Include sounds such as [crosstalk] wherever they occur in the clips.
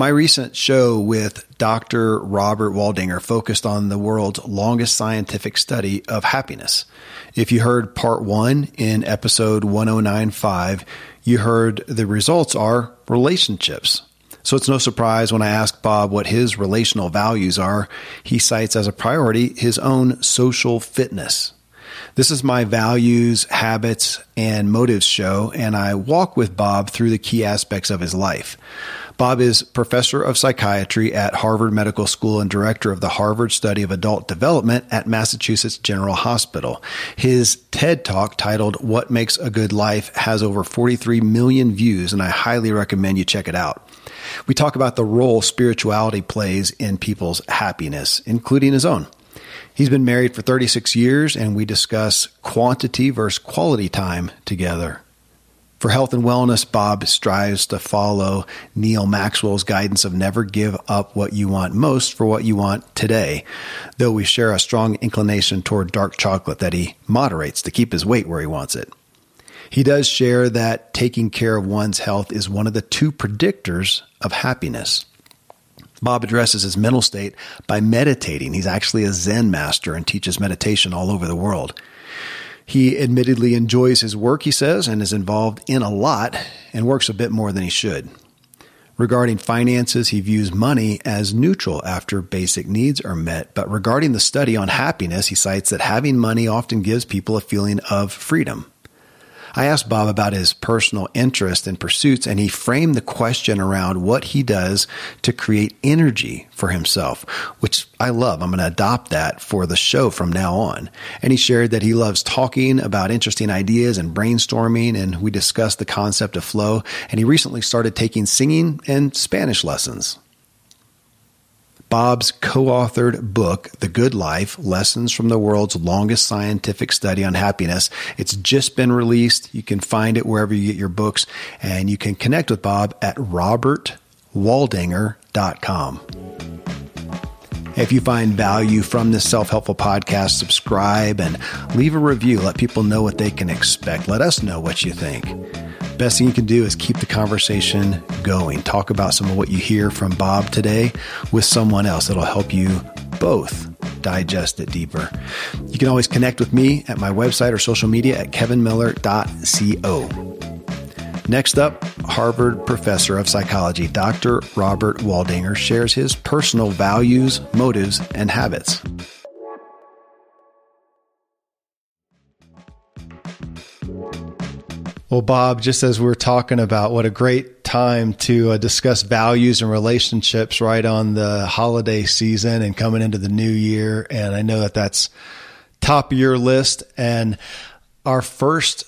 My recent show with Dr. Robert Waldinger focused on the world's longest scientific study of happiness. If you heard part one in episode 1095, you heard the results are relationships. So it's no surprise when I ask Bob what his relational values are, he cites as a priority his own social fitness. This is my values, habits, and motives show, and I walk with Bob through the key aspects of his life. Bob is professor of psychiatry at Harvard Medical School and director of the Harvard Study of Adult Development at Massachusetts General Hospital. His TED Talk titled What Makes a Good Life has over 43 million views, and I highly recommend you check it out. We talk about the role spirituality plays in people's happiness, including his own. He's been married for 36 years, and we discuss quantity versus quality time together. For health and wellness, Bob strives to follow Neal Maxwell's guidance of never give up what you want most for what you want today, though we share a strong inclination toward dark chocolate that he moderates to keep his weight where he wants it. He does share that taking care of one's health is one of the two predictors of happiness. Bob addresses his mental state by meditating. He's actually a Zen master and teaches meditation all over the world. He admittedly enjoys his work, he says, and is involved in a lot and works a bit more than he should. Regarding finances, he views money as neutral after basic needs are met. But regarding the study on happiness, he cites that having money often gives people a feeling of freedom. I asked Bob about his personal interest and pursuits, and he framed the question around what he does to create energy for himself, which I love. I'm going to adopt that for the show from now on. And he shared that he loves talking about interesting ideas and brainstorming, and we discussed the concept of flow. And he recently started taking singing and Spanish lessons. Bob's co authored book, The Good Life Lessons from the World's Longest Scientific Study on Happiness. It's just been released. You can find it wherever you get your books, and you can connect with Bob at robertwaldinger.com. If you find value from this self helpful podcast, subscribe and leave a review. Let people know what they can expect. Let us know what you think best thing you can do is keep the conversation going. Talk about some of what you hear from Bob today with someone else. It'll help you both digest it deeper. You can always connect with me at my website or social media at kevinmiller.co. Next up, Harvard professor of psychology, Dr. Robert Waldinger, shares his personal values, motives, and habits. Well, Bob, just as we're talking about what a great time to uh, discuss values and relationships right on the holiday season and coming into the new year. And I know that that's top of your list. And our first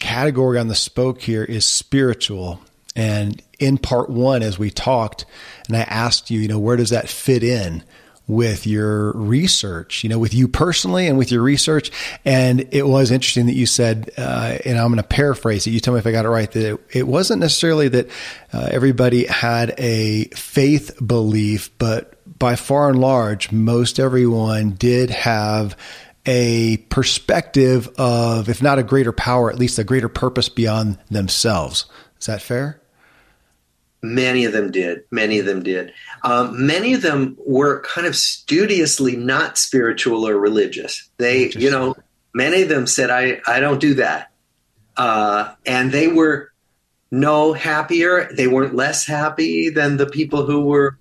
category on the spoke here is spiritual. And in part one, as we talked, and I asked you, you know, where does that fit in? With your research, you know, with you personally and with your research. And it was interesting that you said, uh, and I'm going to paraphrase it. You tell me if I got it right. That it, it wasn't necessarily that uh, everybody had a faith belief, but by far and large, most everyone did have a perspective of, if not a greater power, at least a greater purpose beyond themselves. Is that fair? Many of them did. Many of them did. Um, many of them were kind of studiously not spiritual or religious. They, you know, many of them said, "I, I don't do that," uh, and they were no happier. They weren't less happy than the people who were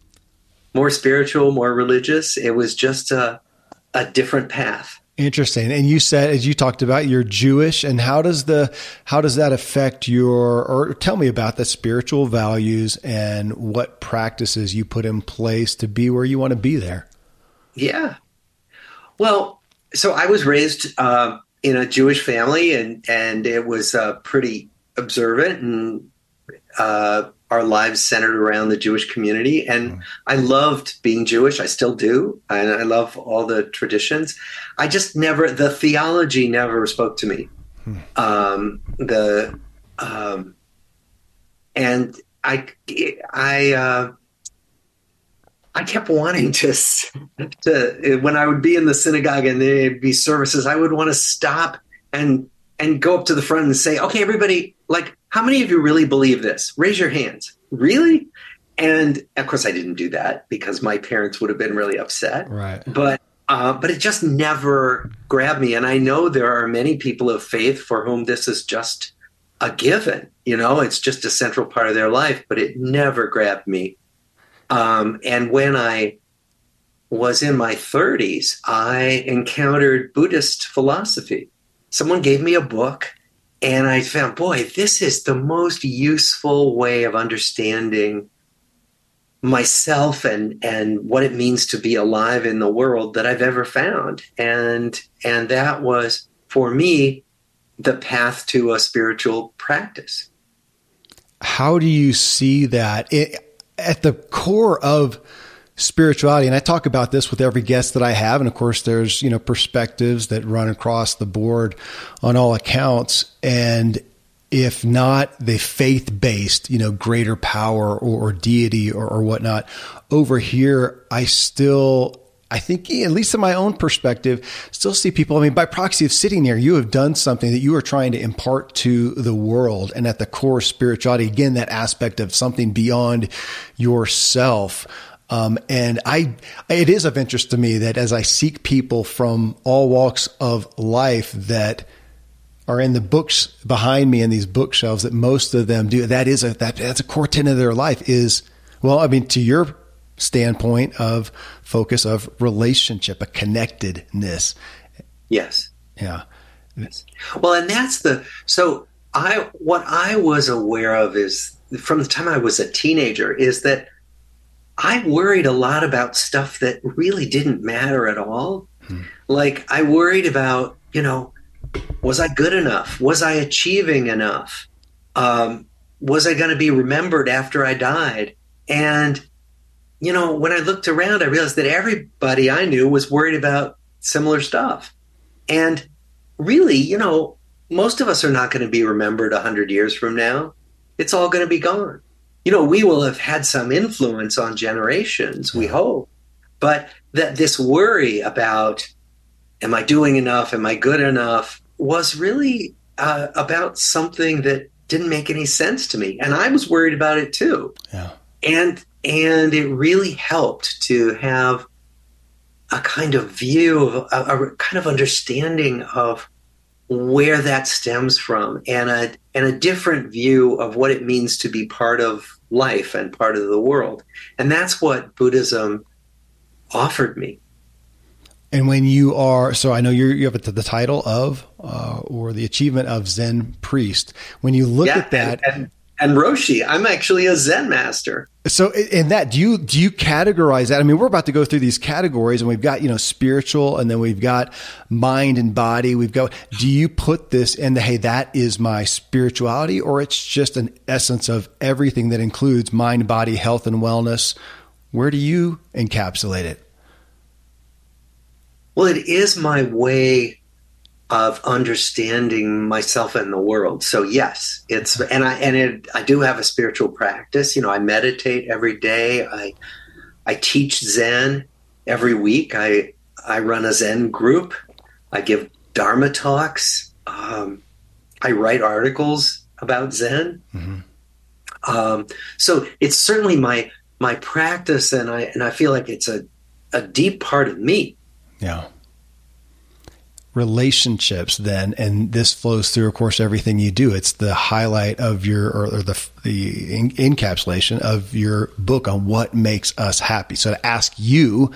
more spiritual, more religious. It was just a, a different path. Interesting. And you said, as you talked about, you're Jewish, and how does the how does that affect your? Or tell me about the spiritual values and what practices you put in place to be where you want to be there. Yeah. Well, so I was raised uh, in a Jewish family, and and it was uh, pretty observant and uh, our lives centered around the Jewish community. And mm. I loved being Jewish. I still do. And I love all the traditions. I just never, the theology never spoke to me. Mm. Um, the, um, and I, I, uh, I kept wanting to, to, when I would be in the synagogue and there'd be services, I would want to stop and, and go up to the front and say, okay, everybody, like, how many of you really believe this? Raise your hands. Really? And of course, I didn't do that because my parents would have been really upset. Right. But uh, but it just never grabbed me. And I know there are many people of faith for whom this is just a given. You know, it's just a central part of their life. But it never grabbed me. Um, and when I was in my 30s, I encountered Buddhist philosophy. Someone gave me a book and I found, boy, this is the most useful way of understanding myself and and what it means to be alive in the world that I've ever found. And and that was for me the path to a spiritual practice. How do you see that it, at the core of spirituality and i talk about this with every guest that i have and of course there's you know perspectives that run across the board on all accounts and if not the faith based you know greater power or, or deity or, or whatnot over here i still I think, at least in my own perspective, still see people. I mean, by proxy of sitting here, you have done something that you are trying to impart to the world. And at the core spirituality, again, that aspect of something beyond yourself. Um, and I, it is of interest to me that as I seek people from all walks of life that are in the books behind me in these bookshelves, that most of them do. That is a that that's a core tenet of their life. Is well, I mean, to your standpoint of focus of relationship, a connectedness. Yes. Yeah. Yes. Well, and that's the so I what I was aware of is from the time I was a teenager is that I worried a lot about stuff that really didn't matter at all. Hmm. Like I worried about, you know, was I good enough? Was I achieving enough? Um, was I going to be remembered after I died? And, you know, when I looked around, I realized that everybody I knew was worried about similar stuff. And really, you know, most of us are not going to be remembered 100 years from now. It's all going to be gone you know, we will have had some influence on generations, we hope. But that this worry about, am I doing enough? Am I good enough? was really uh, about something that didn't make any sense to me. And I was worried about it too. Yeah. And, and it really helped to have a kind of view of a, a kind of understanding of where that stems from and a and a different view of what it means to be part of life and part of the world. And that's what Buddhism offered me. And when you are, so I know you have the title of, uh, or the achievement of Zen priest. When you look yeah, at that, and, and, and Roshi. I'm actually a Zen master. So in that, do you do you categorize that? I mean, we're about to go through these categories, and we've got you know spiritual, and then we've got mind and body. We've got. Do you put this in the hey, that is my spirituality, or it's just an essence of everything that includes mind, body, health, and wellness? Where do you encapsulate it? Well, it is my way of understanding myself and the world. So yes, it's and I and it, I do have a spiritual practice. You know, I meditate every day. I I teach Zen every week. I I run a Zen group. I give Dharma talks. Um, I write articles about Zen. Mm-hmm. Um, so it's certainly my my practice, and I and I feel like it's a a deep part of me. Yeah relationships then and this flows through of course everything you do. It's the highlight of your or, or the the encapsulation of your book on what makes us happy. So to ask you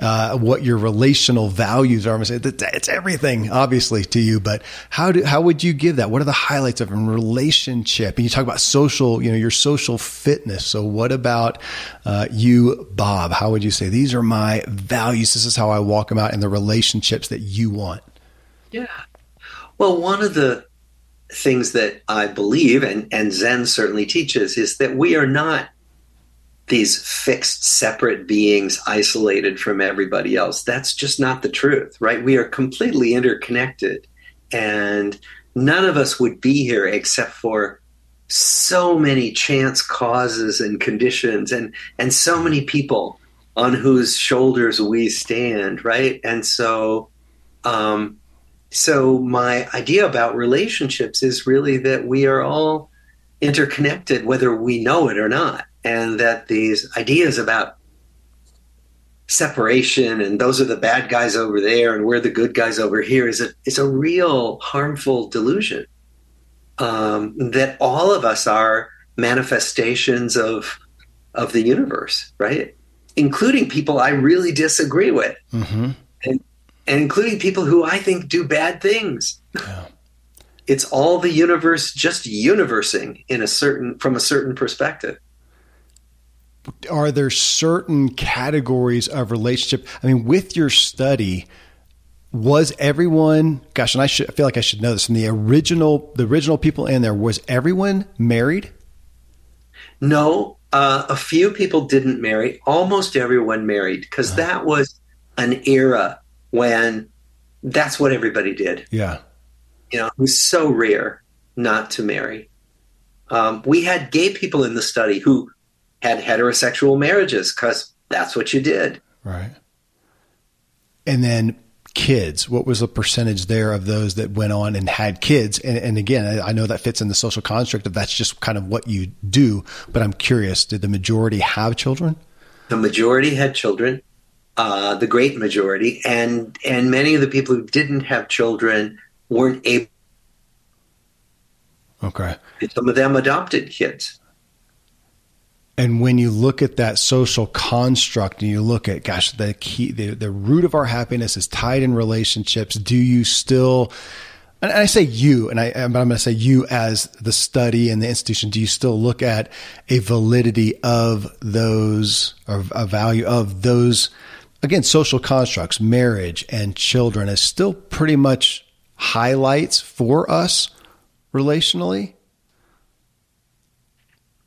uh, what your relational values are. It's everything, obviously, to you. But how do how would you give that? What are the highlights of a relationship? And you talk about social, you know, your social fitness. So what about uh, you, Bob? How would you say these are my values? This is how I walk them out in the relationships that you want. Yeah. Well, one of the things that I believe, and, and Zen certainly teaches, is that we are not these fixed, separate beings isolated from everybody else. That's just not the truth, right? We are completely interconnected. And none of us would be here except for so many chance causes and conditions and, and so many people on whose shoulders we stand, right? And so, um, so my idea about relationships is really that we are all interconnected, whether we know it or not, and that these ideas about separation and those are the bad guys over there and we're the good guys over here is a is a real harmful delusion. Um, that all of us are manifestations of of the universe, right? Including people I really disagree with. Mm-hmm and including people who I think do bad things. Yeah. It's all the universe just universing in a certain from a certain perspective. Are there certain categories of relationship? I mean, with your study, was everyone gosh and I should I feel like I should know this from the original the original people in there was everyone married no uh, a few people didn't marry almost everyone married because uh-huh. that was an era when that's what everybody did. Yeah. You know, it was so rare not to marry. Um, we had gay people in the study who had heterosexual marriages because that's what you did. Right. And then kids, what was the percentage there of those that went on and had kids? And, and again, I know that fits in the social construct of that's just kind of what you do, but I'm curious, did the majority have children? The majority had children uh, the great majority, and and many of the people who didn't have children weren't able. Okay. Some of them adopted kids. And when you look at that social construct and you look at, gosh, the key, the, the root of our happiness is tied in relationships. Do you still, and I say you, and I, but I'm going to say you as the study and the institution. Do you still look at a validity of those, or a value of those again, social constructs, marriage and children is still pretty much highlights for us relationally?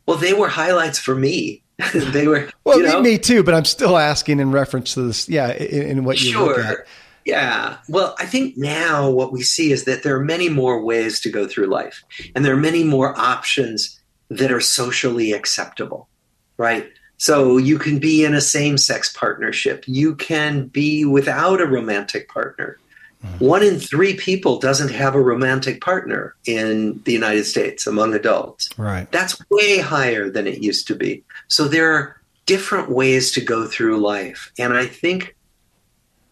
Well, they were highlights for me. [laughs] they were [laughs] well, you know, me too. But I'm still asking in reference to this. Yeah, in, in what you sure. look at. Yeah. Well, I think now what we see is that there are many more ways to go through life, and there are many more options that are socially acceptable, right? So you can be in a same sex partnership. You can be without a romantic partner. Mm-hmm. One in three people doesn't have a romantic partner in the United States among adults. Right. That's way higher than it used to be. So there are different ways to go through life. And I think,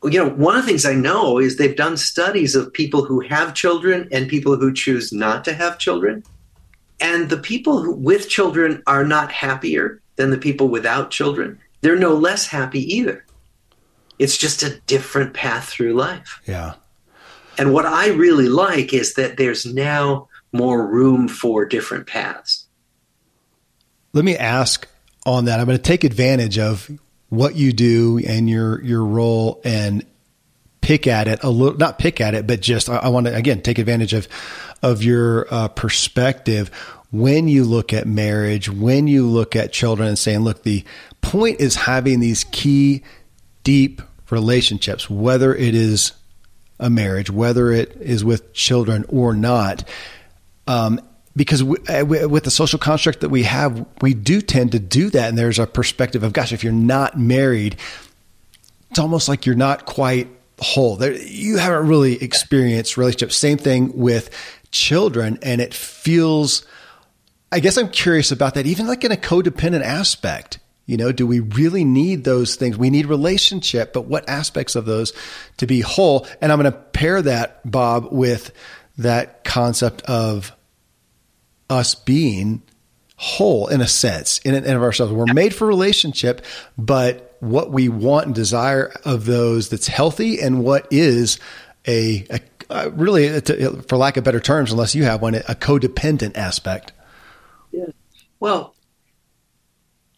you know, one of the things I know is they've done studies of people who have children and people who choose not to have children. And the people who, with children are not happier than the people without children. They're no less happy either. It's just a different path through life. Yeah. And what I really like is that there's now more room for different paths. Let me ask on that. I'm going to take advantage of what you do and your your role and pick at it a little not pick at it but just I, I want to again take advantage of of your uh, perspective when you look at marriage, when you look at children and saying, look, the point is having these key, deep relationships, whether it is a marriage, whether it is with children or not. Um, because uh, with the social construct that we have, we do tend to do that. And there's a perspective of, gosh, if you're not married, it's almost like you're not quite whole. There, you haven't really experienced relationships. Same thing with children, and it feels I guess I'm curious about that, even like in a codependent aspect. You know, do we really need those things? We need relationship, but what aspects of those to be whole? And I'm going to pair that, Bob, with that concept of us being whole in a sense, in and of ourselves. We're made for relationship, but what we want and desire of those that's healthy and what is a, a, a really, for lack of better terms, unless you have one, a codependent aspect. Yeah. Well,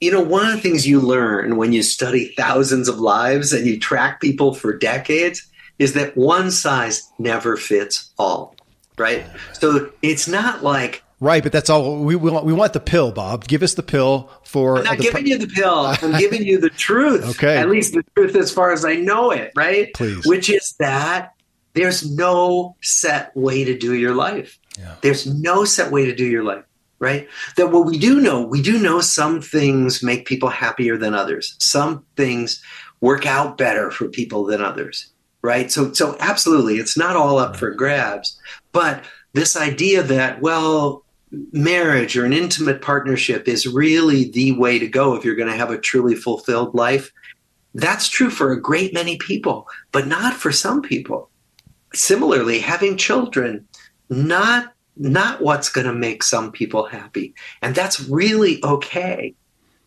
you know, one of the things you learn when you study thousands of lives and you track people for decades is that one size never fits all. right? So it's not like Right, but that's all we, we want. We want the pill, Bob. Give us the pill for. I'm not giving you the pill. I'm [laughs] giving you the truth. Okay. At least the truth as far as I know it, right? Please. Which is that there's no set way to do your life. Yeah. There's no set way to do your life, right? That what we do know, we do know some things make people happier than others. Some things work out better for people than others, right? So so absolutely, it's not all up for grabs, but this idea that well marriage or an intimate partnership is really the way to go if you're going to have a truly fulfilled life. That's true for a great many people, but not for some people. Similarly, having children, not not what's going to make some people happy. And that's really okay.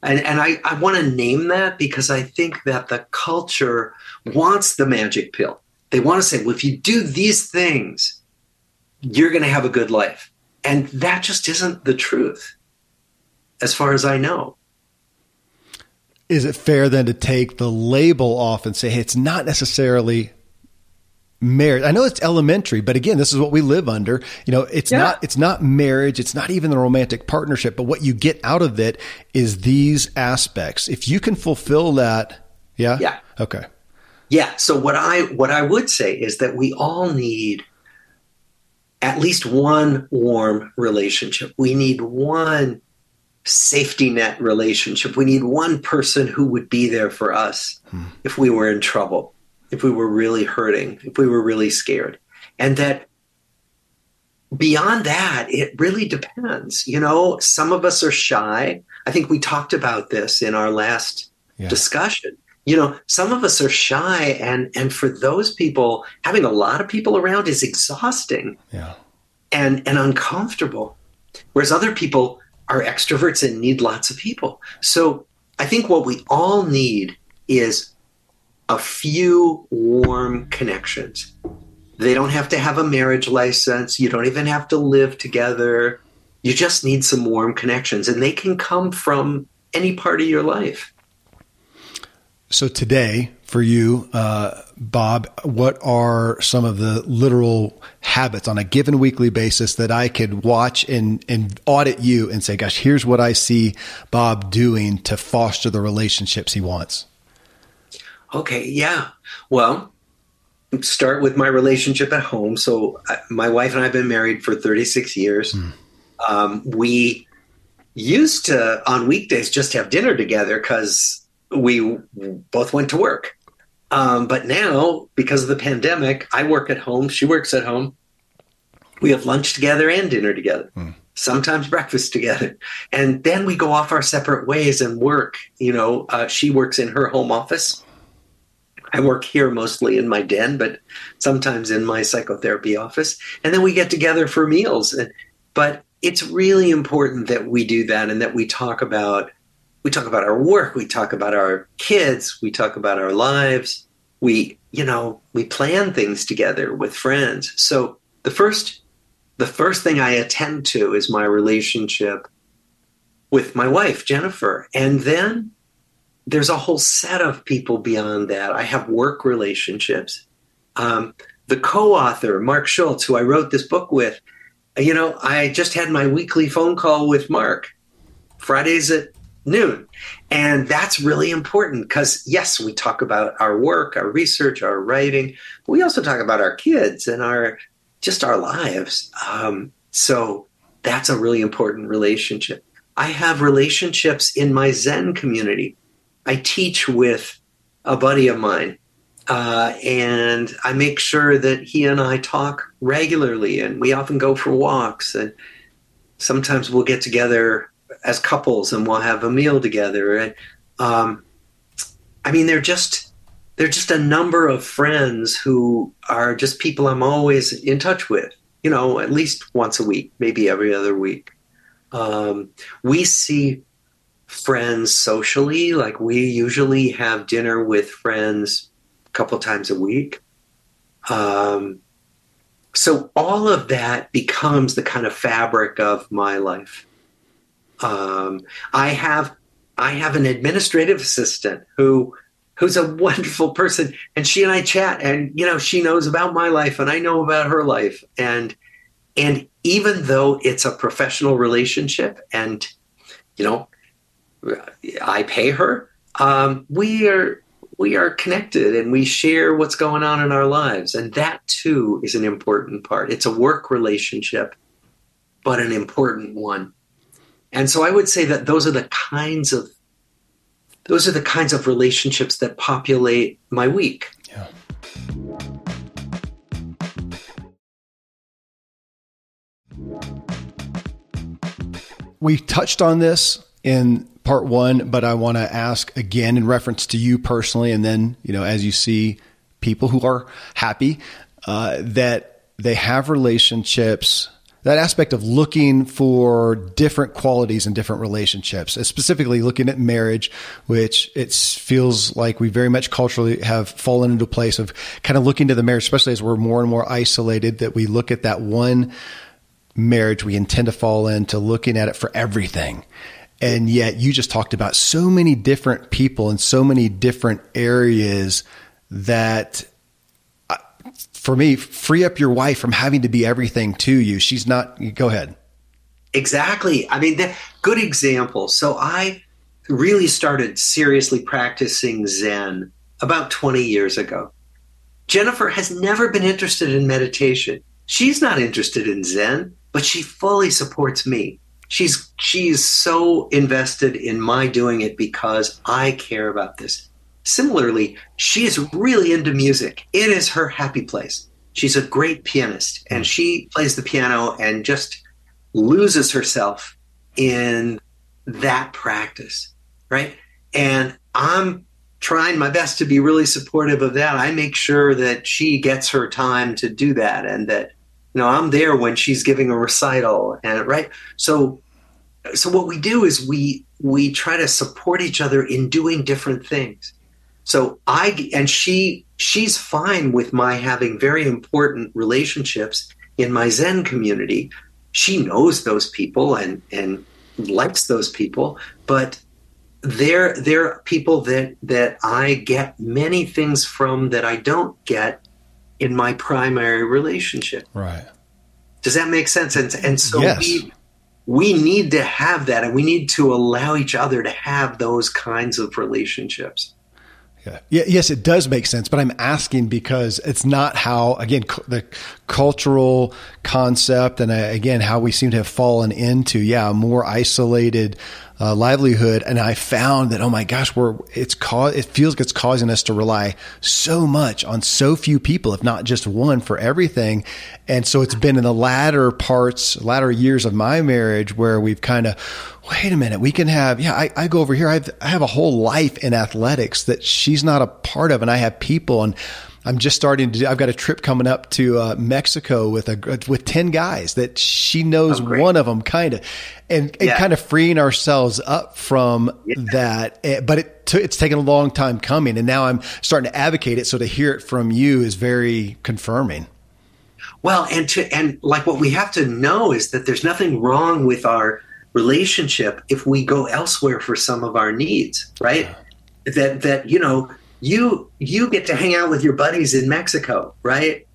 And, and I, I want to name that because I think that the culture wants the magic pill. They want to say, well, if you do these things, you're going to have a good life. And that just isn't the truth, as far as I know. Is it fair then to take the label off and say, hey, it's not necessarily marriage? I know it's elementary, but again, this is what we live under. You know, it's Yeah. not it's not marriage, it's not even the romantic partnership, but what you get out of it is these aspects. If you can fulfill that, yeah? Yeah. Okay. Yeah. So what I what I would say is that we all need at least one warm relationship. We need one safety net relationship. We need one person who would be there for us hmm. if we were in trouble, if we were really hurting, if we were really scared. And that beyond that, it really depends. You know, some of us are shy. I think we talked about this in our last Yeah. discussion. You know, some of us are shy and and for those people, having a lot of people around is exhausting Yeah. and and uncomfortable. Whereas other people are extroverts and need lots of people. So I think what we all need is a few warm connections. They don't have to have a marriage license. You don't even have to live together. You just need some warm connections, and they can come from any part of your life. So today, for you, uh, Bob, what are some of the literal habits on a given weekly basis that I could watch and, and audit you and say, gosh, here's what I see Bob doing to foster the relationships he wants? Okay, yeah. Well, start with my relationship at home. So, I, my wife and I have been married for 36 years. Um, we used to, on weekdays, just have dinner together because we both went to work. Um, but now, because of the pandemic, I work at home, she works at home. We have lunch together and dinner together, sometimes breakfast together. And then we go off our separate ways and work. You know, uh, she works in her home office. I work here mostly in my den, but sometimes in my psychotherapy office. And then we get together for meals. But it's really important that we do that and that we talk about we talk about our work, we talk about our kids, we talk about our lives. We, you know, we plan things together with friends. So the first the first thing I attend to is my relationship with my wife, Jennifer. And then there's a whole set of people beyond that. I have work relationships. Um, the co-author, Marc Schulz, who I wrote this book with, you know, I just had my weekly phone call with Marc, Fridays at noon. And that's really important because, yes, we talk about our work, our research, our writing. But we also talk about our kids and our just our lives. Um, so that's a really important relationship. I have relationships in my Zen community. I teach with a buddy of mine, uh, and I make sure that he and I talk regularly, and we often go for walks, and sometimes we'll get together as couples and we'll have a meal together. And um, I mean, they're just they're just a number of friends who are just people I'm always in touch with. You know, at least once a week, maybe every other week. Um, we see friends socially, like we usually have dinner with friends a couple times a week. Um, so all of that becomes the kind of fabric of my life. Um, I have I have an administrative assistant who who's a [laughs] wonderful person, and she and I chat, and you know she knows about my life, and I know about her life, and And even though it's a professional relationship and, you know, I pay her, um, we are we are connected and we share what's going on in our lives. And that too is an important part. It's a work relationship, but an important one. And so I would say that those are the kinds of those are the kinds of relationships that populate my week. Yeah. We touched on this in part one, but I want to ask again in reference to you personally, and then you know as you see people who are happy uh, that they have relationships. That aspect of looking for different qualities in different relationships, specifically looking at marriage, which it feels like we very much culturally have fallen into a place of kind of looking to the marriage, especially as we're more and more isolated, that we look at that one marriage we intend to fall into looking at it for everything. And yet you just talked about so many different people in so many different areas that uh, for me, free up your wife from having to be everything to you. She's not, go ahead. Exactly. I mean, good example. So I really started seriously practicing Zen about 20 years ago. Jennifer has never been interested in meditation. She's not interested in Zen but she fully supports me. She's she's so invested in my doing it because I care about this. Similarly, she is really into music. It is her happy place. She's a great pianist and she plays the piano and just loses herself in that practice, right? And I'm trying my best to be really supportive of that. I make sure that she gets her time to do that and that you know i'm there when she's giving a recital and right? So so what we do is we we try to support each other in doing different things. So i and she she's fine with my having very important relationships in my zen community. She knows those people and and likes those people but they're they're people that that i get many things from that i don't get in my primary relationship. Right. Does that make sense? And and so yes. we we need to have that and we need to allow each other to have those kinds of relationships. Yeah. yeah. Yes, it does make sense, but I'm asking because it's not how, again, the cultural concept and uh, again, how we seem to have fallen into, yeah, a more isolated uh, livelihood. And I found that, oh my gosh, we're, it's cause, it feels like it's causing us to rely so much on so few people, if not just one for everything. And so it's been in the latter parts, latter years of my marriage where we've kind of, wait a minute, we can have, yeah, I, I go over here. I have, I have a whole life in athletics that she's not a part of. And I have people and I'm just starting to. Do, I've got a trip coming up to uh, Mexico with a with ten guys that she knows oh, one of them, kind of, and, and yeah. kind of freeing ourselves up from yeah. that. Eh, but it t- it's taken a long time coming, and now I'm starting to advocate it. So to hear it from you is very confirming. Well, and to and like what we have to know is that there's nothing wrong with our relationship if we go elsewhere for some of our needs, right? Yeah. That that you know you you get to hang out with your buddies in Mexico, right?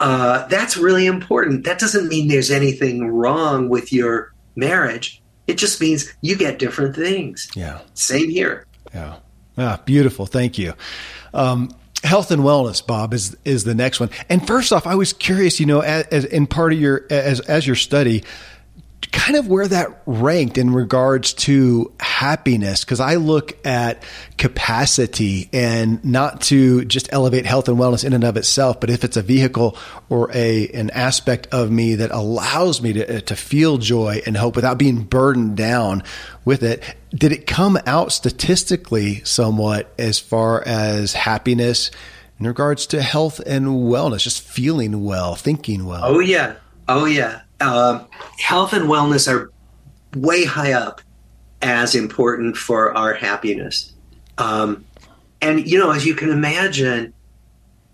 Uh, that's really important. That doesn't mean there's anything wrong with your marriage. It just means you get different things. Yeah. Same here. Yeah. Ah, beautiful. Thank you. Um, health and wellness, Bob, is is the next one. And first off, I was curious. You know, as, as in part of your as as your study, kind of where that ranked in regards to happiness because I look at capacity and not to just elevate health and wellness in and of itself, but if it's a vehicle or a an aspect of me that allows me to uh, to feel joy and hope without being burdened down with it, did it come out statistically somewhat as far as happiness in regards to health and wellness, just feeling well, thinking well? Oh yeah. Oh yeah uh, health and wellness are way high up as important for our happiness. Um, and you know, as you can imagine,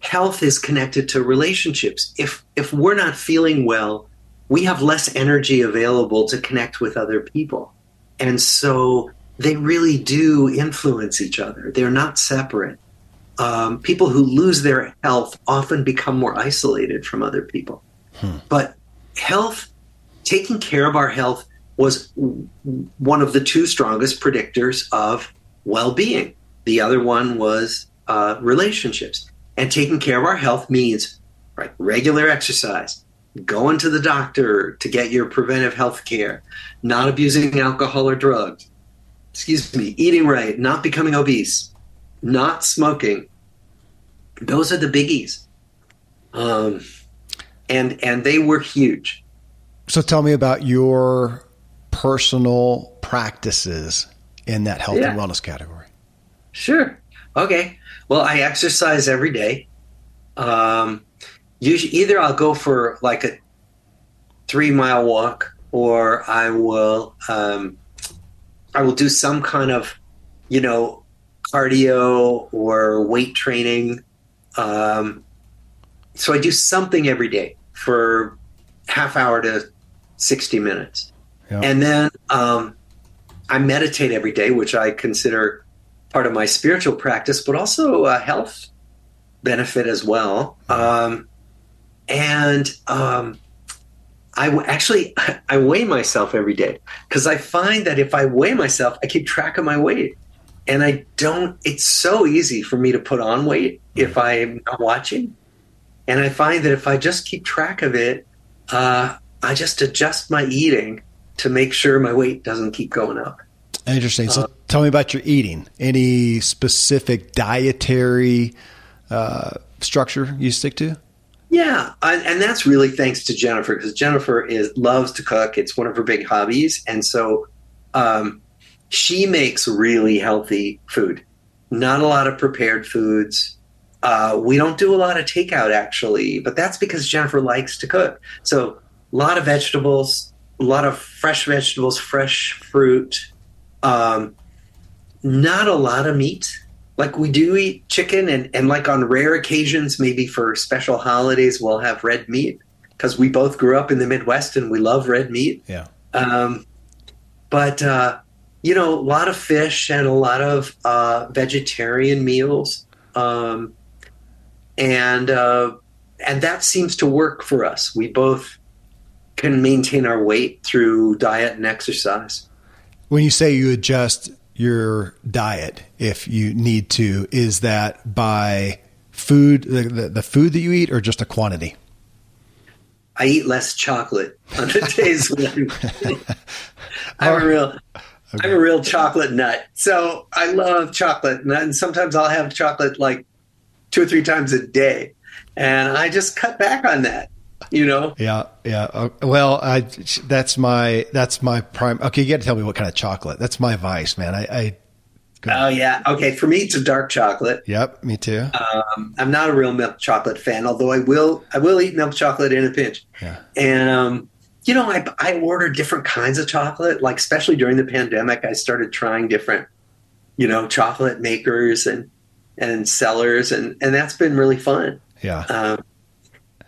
health is connected to relationships. If if we're not feeling well, we have less energy available to connect with other people, and so they really do influence each other. They're not separate. Um, people who lose their health often become more isolated from other people. Hmm. But health, taking care of our health was one of the two strongest predictors of well being. The other one was uh, relationships. And taking care of our health means right, regular exercise, going to the doctor to get your preventive health care, not abusing alcohol or drugs, excuse me, eating right, not becoming obese, not smoking. Those are the biggies. Um, and and they were huge. So tell me about your personal practices in that health yeah. and wellness category. Sure. Okay. Well, I exercise every day. Um, usually, either I'll go for like a three mile walk, or I will um, I will do some kind of you know cardio or weight training. Um, so I do something every day for half hour to 60 minutes. Yep. And then um, I meditate every day, which I consider part of my spiritual practice, but also a health benefit as well. Um, and um, I w- actually [laughs] I weigh myself every day because I find that if I weigh myself, I keep track of my weight, and I don't. It's so easy for me to put on weight if I'm not watching, and I find that if I just keep track of it, uh, I just adjust my eating to make sure my weight doesn't keep going up. Interesting. So, uh, tell me about your eating. Any specific dietary uh, structure you stick to? Yeah, and that's really thanks to Jennifer because Jennifer is loves to cook. It's one of her big hobbies, and so um, she makes really healthy food. Not a lot of prepared foods. Uh, we don't do a lot of takeout actually, but that's because Jennifer likes to cook. So a lot of vegetables, a lot of fresh vegetables, fresh fruit. Um, not a lot of meat like we do eat chicken and, and like on rare occasions maybe for special holidays we'll have red meat because we both grew up in the midwest and we love red meat yeah um, but uh, you know a lot of fish and a lot of uh, vegetarian meals um, and uh, and that seems to work for us. We both can maintain our weight through diet and exercise. When you say you adjust your diet if you need to is that by food the, the, the, food that you eat or just a quantity? I eat less chocolate on the days when i'm [laughs] a real okay. i'm a real chocolate nut. So i love chocolate and sometimes i'll have chocolate like two or three times a day. And i just cut back on that you know? Yeah yeah. Uh, well i that's my that's my prime okay you got to tell me what kind of chocolate. That's my vice man. I, I oh yeah. Okay for me it's a dark chocolate. Yep me too. Um, i'm not a real milk chocolate fan although i will i will eat milk chocolate in a pinch. Yeah. And um, you know I, I order different kinds of chocolate like especially during the pandemic i started trying different you know chocolate makers and and sellers and and that's been really fun yeah um,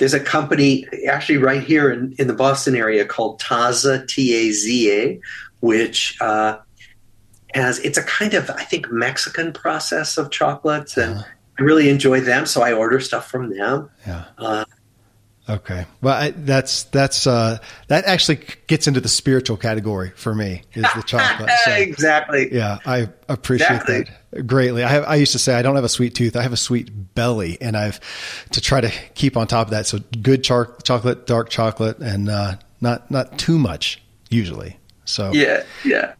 there's a company actually right here in, in the Boston area called Taza, T A Z A, which uh, has, it's a kind of, I think, Mexican process of chocolates. And uh-huh. I really enjoy them. So I order stuff from them. Yeah. Uh, Okay. Well, I, that's that's uh, that actually gets into the spiritual category for me is the chocolate. So, [laughs] exactly. Yeah, I appreciate exactly. that greatly. I have I used to say I don't have a sweet tooth. I have a sweet belly, and I've to try to keep on top of that. So good char- chocolate, dark chocolate, and uh, not not too much usually. So yeah, yeah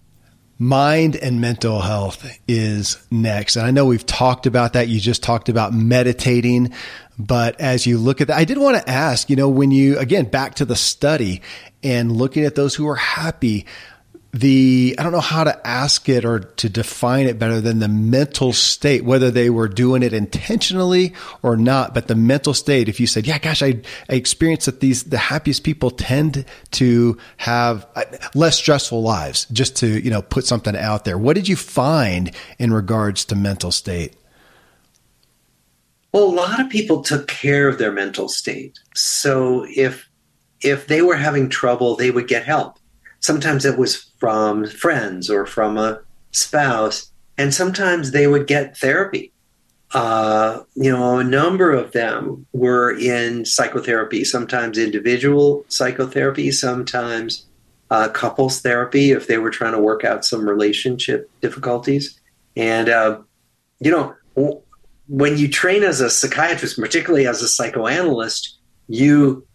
mind and mental health is next. And I know we've talked about that. You just talked about meditating. But as you look at that, I did want to ask, you know, when you, again, back to the study and looking at those who are happy, the, I don't know how to ask it or to define it better than the mental state, whether they were doing it intentionally or not, but the mental state, if you said, yeah, gosh, I, I experienced that these, the happiest people tend to have uh, less stressful lives, just to, you know, put something out there. What did you find in regards to mental state? Well, a lot of people took care of their mental state. So if if they were having trouble, they would get help. Sometimes it was from friends or from a spouse, and sometimes they would get therapy. uh, you know, a number of them were in psychotherapy, sometimes individual psychotherapy, sometimes uh, couples therapy if they were trying to work out some relationship difficulties. And, uh, you know, when you train as a psychiatrist, particularly as a psychoanalyst, you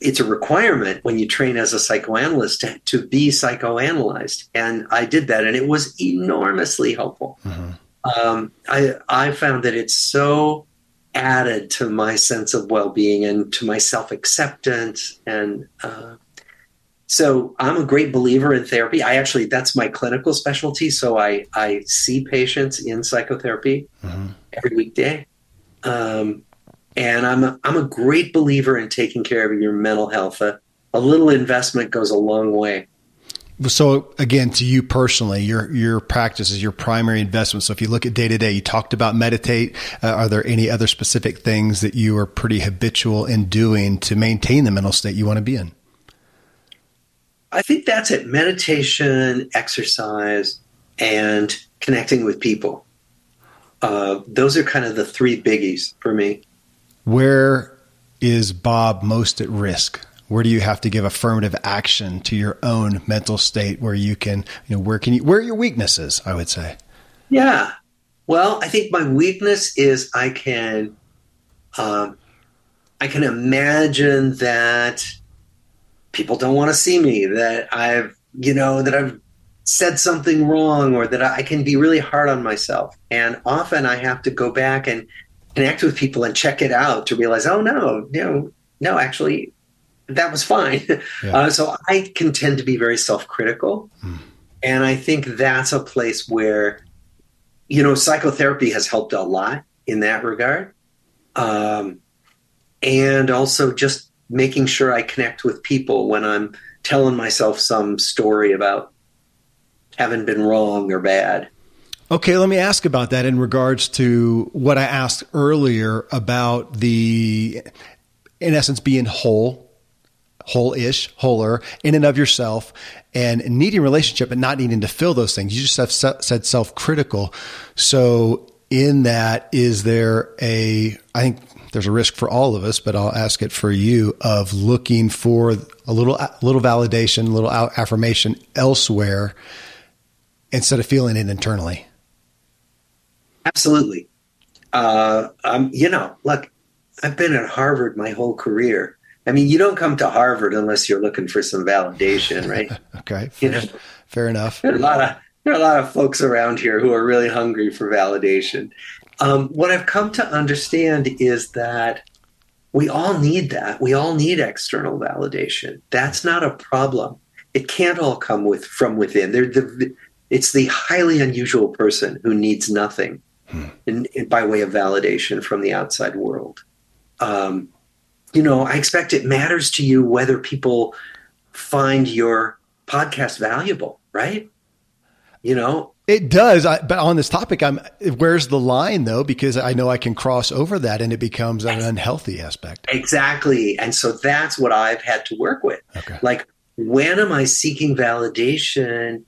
it's a requirement when you train as a psychoanalyst to, to be psychoanalyzed. And I did that, and it was enormously helpful. Mm-hmm um, I I found that it's so added to my sense of well being and to my self acceptance and. Uh, so I'm a great believer in therapy. I actually that's my clinical specialty. So I I see patients in psychotherapy mm-hmm. every weekday, um, and I'm a, I'm a great believer in taking care of your mental health. A, a little investment goes a long way. So again, to you personally, your your practice is your primary investment. So if you look at day to day, you talked about meditate. Uh, are there any other specific things that you are pretty habitual in doing to maintain the mental state you want to be in? I think that's it: meditation, exercise, and connecting with people. Uh, those are kind of the three biggies for me. Where is Bob most at risk? where do you have to give affirmative action to your own mental state where you can, you know, where can you, where are your weaknesses, I would say? Yeah. Well, I think my weakness is I can, um, I can imagine that people don't want to see me, that I've, you know, that I've said something wrong or that I can be really hard on myself. And often I have to go back and connect with people and check it out to realize, oh no, know, no, actually, that was fine. [laughs] Yeah. Uh, so I can tend to be very self critical. Mm. And I think that's a place where, you know, psychotherapy has helped a lot in that regard. Um, and also just making sure I connect with people when I'm telling myself some story about having been wrong or bad. Okay, let me ask about that in regards to what I asked earlier about the, in essence, being whole whole-ish, wholer in and of yourself and needing relationship but not needing to fill those things. You just have said self-critical. So in that, is there a, I think there's a risk for all of us, but I'll ask it for you of looking for a little, little validation, a little affirmation elsewhere instead of feeling it internally. Absolutely. Uh, um, you know, look, I've been at Harvard my whole career I mean, you don't come to Harvard unless you're looking for some validation, right? [laughs] okay, fair, you know, fair enough. There are a lot of there are a lot of folks around here who are really hungry for validation. Um, what I've come to understand is that we all need that. We all need external validation. That's not a problem. It can't all come with from within. They're the, it's the highly unusual person who needs nothing hmm. in, in, by way of validation from the outside world. Um, you know, I expect it matters to you whether people find your podcast valuable, right? You know, it does. I, but on this topic, I'm where's the line though? Because I know I can cross over that, and it becomes an unhealthy aspect. Exactly, and so that's what I've had to work with. Okay. Like, when am I seeking validation?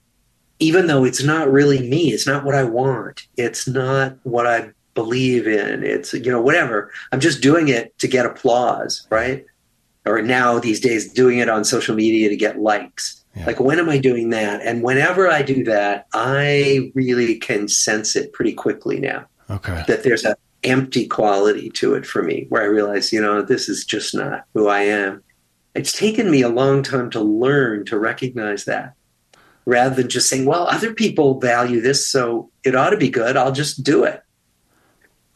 Even though it's not really me, it's not what I want. It's not what I believe in. It's, you know, whatever. I'm just doing it to get applause, right? Or now these days, doing it on social media to get likes. Yeah. Like, when am I doing that? And whenever I do that, I really can sense it pretty quickly now. Okay. That there's an empty quality to it for me where I realize, you know, this is just not who I am. It's taken me a long time to learn to recognize that rather than just saying, well, other people value this, so it ought to be good. I'll just do it.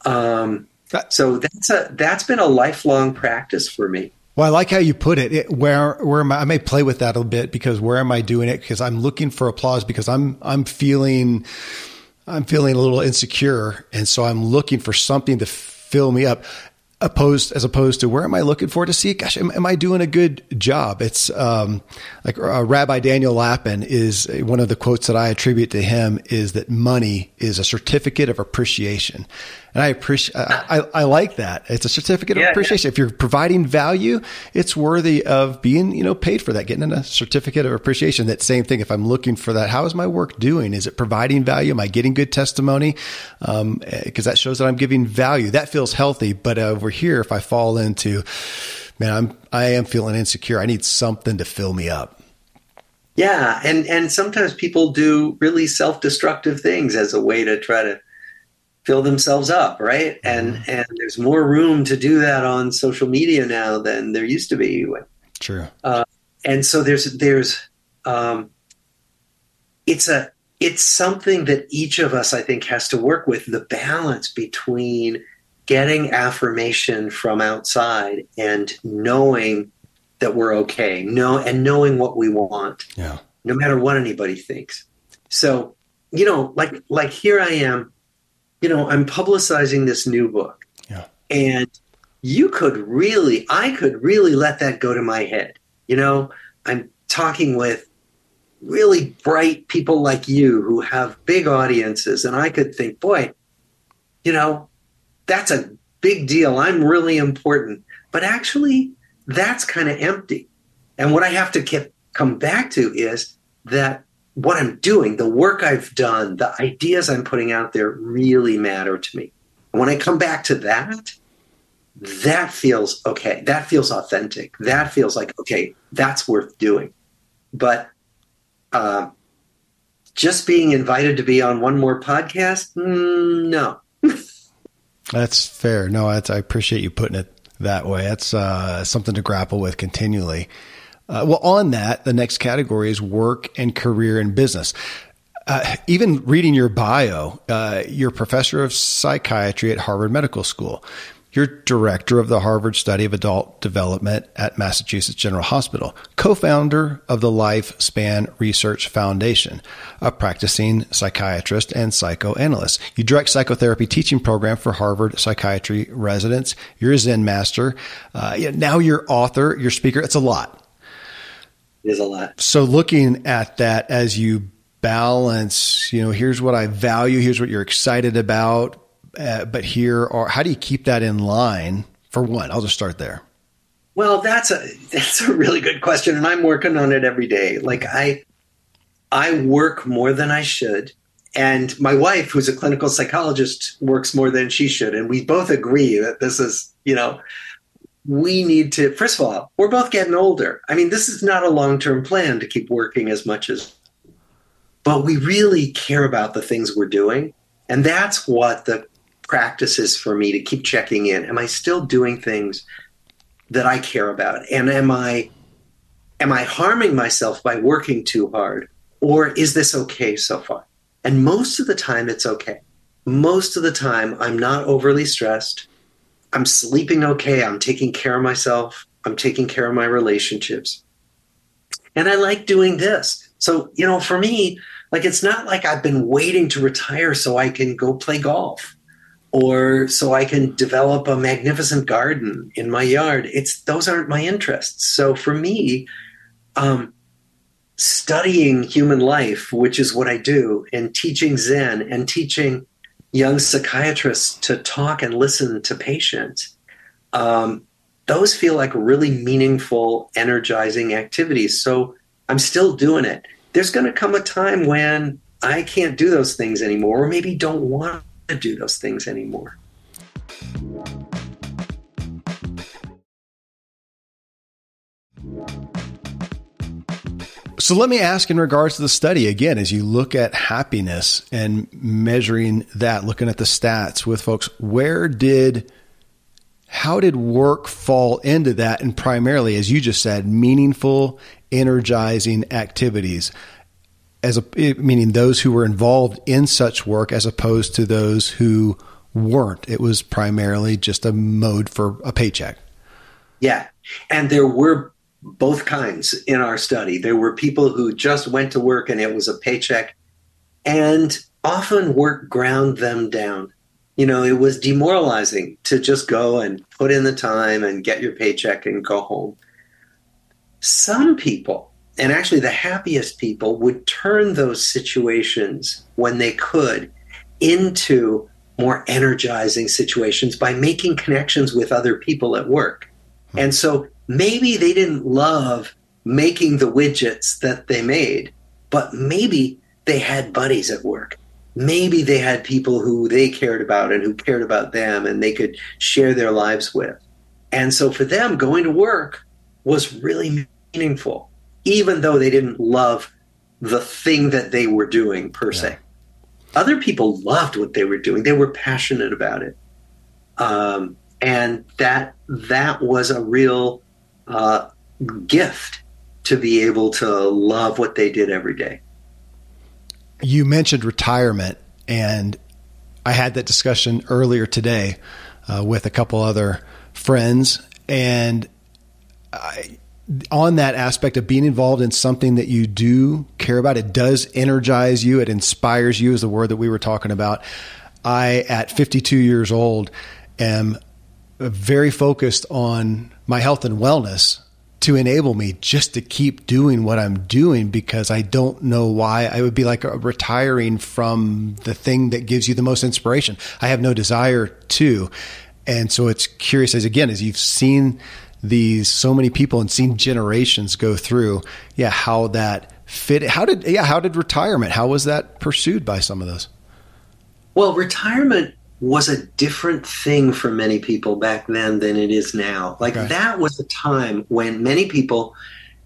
Um, so that's a that's been a lifelong practice for me. Well, I like how you put it. it where where am I, I may play with that a bit because where am I doing it? Because I'm looking for applause because I'm I'm feeling I'm feeling a little insecure, and so I'm looking for something to fill me up. Opposed as opposed to where am I looking for to see? Gosh, am, am I doing a good job? It's um, like uh, Rabbi Daniel Lapin is one of the quotes that I attribute to him is that money is a certificate of appreciation, and I appreciate I, I, I, like that. It's a certificate yeah, of appreciation. Yeah. If you're providing value, it's worthy of being you know paid for that, getting a certificate of appreciation. That same thing. If I'm looking for that, how is my work doing? Is it providing value? Am I getting good testimony? Because um, eh, that shows that I'm giving value. That feels healthy, but over here, if I fall into, man, I'm, I am feeling insecure. I need something to fill me up. Yeah. And, and sometimes people do really self destructive things as a way to try to fill themselves up. Right. And, mm-hmm. and there's more room to do that on social media now than there used to be. True. Uh, and so there's, there's, um, it's a, it's something that each of us, I think, has to work with the balance between getting affirmation from outside and knowing that we're okay know and knowing what we want yeah no matter what anybody thinks so you know like like here i am you know i'm publicizing this new book yeah and you could really i could really let that go to my head you know i'm talking with really bright people like you who have big audiences and i could think boy you know that's a big deal. I'm really important. But actually, that's kind of empty. And what I have to get, come back to is that what I'm doing, the work I've done, the ideas I'm putting out there really matter to me. When I come back to that, that feels okay. That feels authentic. That feels like, okay, that's worth doing. But uh, just being invited to be on one more podcast, mm, no. [laughs] That's fair. No, I appreciate you putting it that way. That's uh, something to grapple with continually. Uh, well, on that, the next category is work and career and business. Uh, even reading your bio, uh, you're professor of psychiatry at Harvard Medical School. You're director of the Harvard Study of Adult Development at Massachusetts General Hospital, co founder of the Lifespan Research Foundation, a practicing psychiatrist and psychoanalyst. You direct psychotherapy teaching program for Harvard psychiatry residents. You're a Zen master. Uh, now you're author, you're speaker. It's a lot. Is a lot. So looking at that as you balance, you know, here's what I value, here's what you're excited about, uh, but here or how do you keep that in line? For one i'll just start there. Well that's a [laughs] that's a really good question and i'm working on it every day. Like i i work more than i should and my wife who's a clinical psychologist works more than she should and we both agree that this is you know we need to first of all we're both getting older i mean this is not a long-term plan to keep working as much as but we really care about the things we're doing and that's what the practices for me to keep checking in. Am I still doing things that I care about? And am I am I harming myself by working too hard? Or is this okay so far? And most of the time it's okay. Most of the time I'm not overly stressed. I'm sleeping okay. I'm taking care of myself. I'm taking care of my relationships. And I like doing this. So, you know, for me, like it's not like I've been waiting to retire so I can go play golf or so I can develop a magnificent garden in my yard. It's those aren't my interests. So for me, um, studying human life, which is what I do, and teaching Zen and teaching young psychiatrists to talk and listen to patients, um, those feel like really meaningful, energizing activities. So I'm still doing it. There's going to come a time when I can't do those things anymore, or maybe don't want to do those things anymore. So let me ask in regards to the study again, as you look at happiness and measuring that, looking at the stats with folks, where did, how did work fall into that? And primarily, as you just said, meaningful, energizing activities as a, meaning those who were involved in such work as opposed to those who weren't. It was primarily just a mode for a paycheck. Yeah. And there were both kinds in our study. There were people who just went to work and it was a paycheck, and often work ground them down. You know, it was demoralizing to just go and put in the time and get your paycheck and go home. Some people, and actually the happiest people, would turn those situations when they could into more energizing situations by making connections with other people at work. Hmm. And so maybe they didn't love making the widgets that they made, but maybe they had buddies at work. Maybe they had people who they cared about and who cared about them and they could share their lives with. And so for them, going to work was really meaningful, even though they didn't love the thing that they were doing per yeah. se. Other people loved what they were doing. They were passionate about it. Um, and that that was a real uh, gift to be able to love what they did every day. You mentioned retirement, and I had that discussion earlier today uh, with a couple other friends, and I, on that aspect of being involved in something that you do care about, it does energize you, it inspires you, is the word that we were talking about. I, at 52 years old, am very focused on my health and wellness to enable me just to keep doing what I'm doing because I don't know why I would be like retiring from the thing that gives you the most inspiration. I have no desire to. And so it's curious as again, as you've seen these so many people and seen generations go through, yeah, how that fit. How did, yeah, how did retirement, how was that pursued by some of those? Well, retirement was a different thing for many people back then than it is now. Like okay. that was a time when many people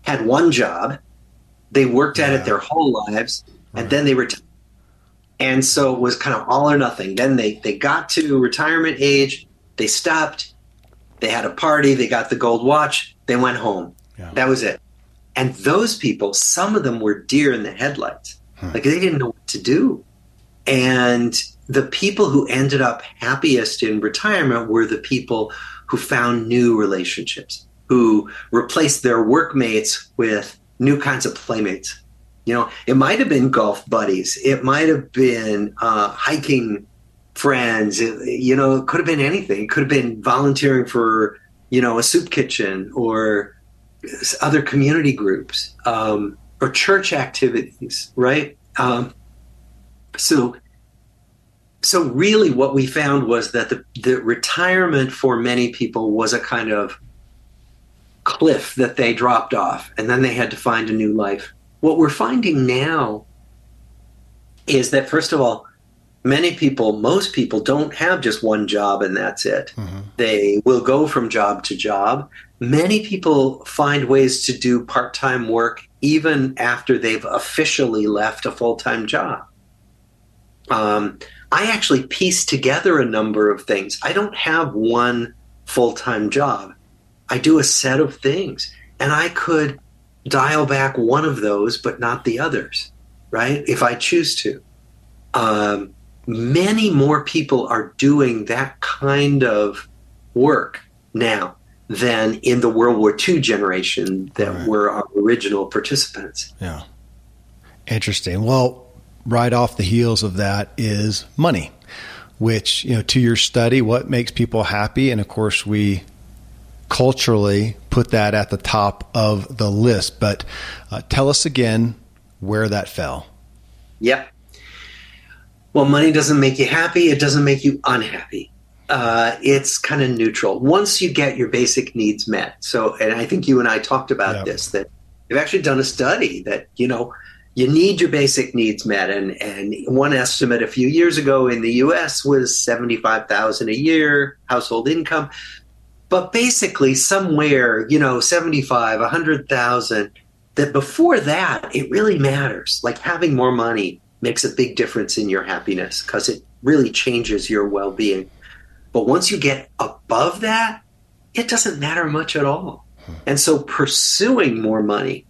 had one job, they worked yeah. at it their whole lives, right. and then they retired. And so it was kind of all or nothing. Then they they got to retirement age, they stopped, they had a party, they got the gold watch, they went home. Yeah. That was it. And those people, some of them were deer in the headlights. Hmm. Like they didn't know what to do. And the people who ended up happiest in retirement were the people who found new relationships, who replaced their workmates with new kinds of playmates. You know, it might have been golf buddies, it might have been uh, hiking friends, it, you know, it could have been anything. It could have been volunteering for, you know, a soup kitchen or other community groups um, or church activities, right? Um, so so really what we found was that the, the retirement for many people was a kind of cliff that they dropped off and then they had to find a new life. What we're finding now is that first of all many people most people don't have just one job and that's it. Mm-hmm. they will go from job to job. Many people find ways to do part-time work even after they've officially left a full-time job um, I actually piece together a number of things. I don't have one full time job, I do a set of things. And I could dial back one of those, but not the others, right? If I choose to. Um, many more people are doing that kind of work now than in the World War II generation that right. were our original participants. Yeah. Interesting. Well, right off the heels of that is money, which, you know, to your study, what makes people happy? And of course, we culturally put that at the top of the list. But uh, tell us again where that fell. Yep. Well, money doesn't make you happy, it doesn't make you unhappy. Uh, it's kind of neutral once you get your basic needs met. So, and I think you and I talked about yep. this that they've actually done a study that, you know, you need your basic needs met. And, and one estimate a few years ago in the US was 75,000 a year household income. But basically somewhere, you know, 75, 100,000, that before that, it really matters. Like having more money makes a big difference in your happiness because it really changes your well being. But once you get above that, it doesn't matter much at all. And so pursuing more money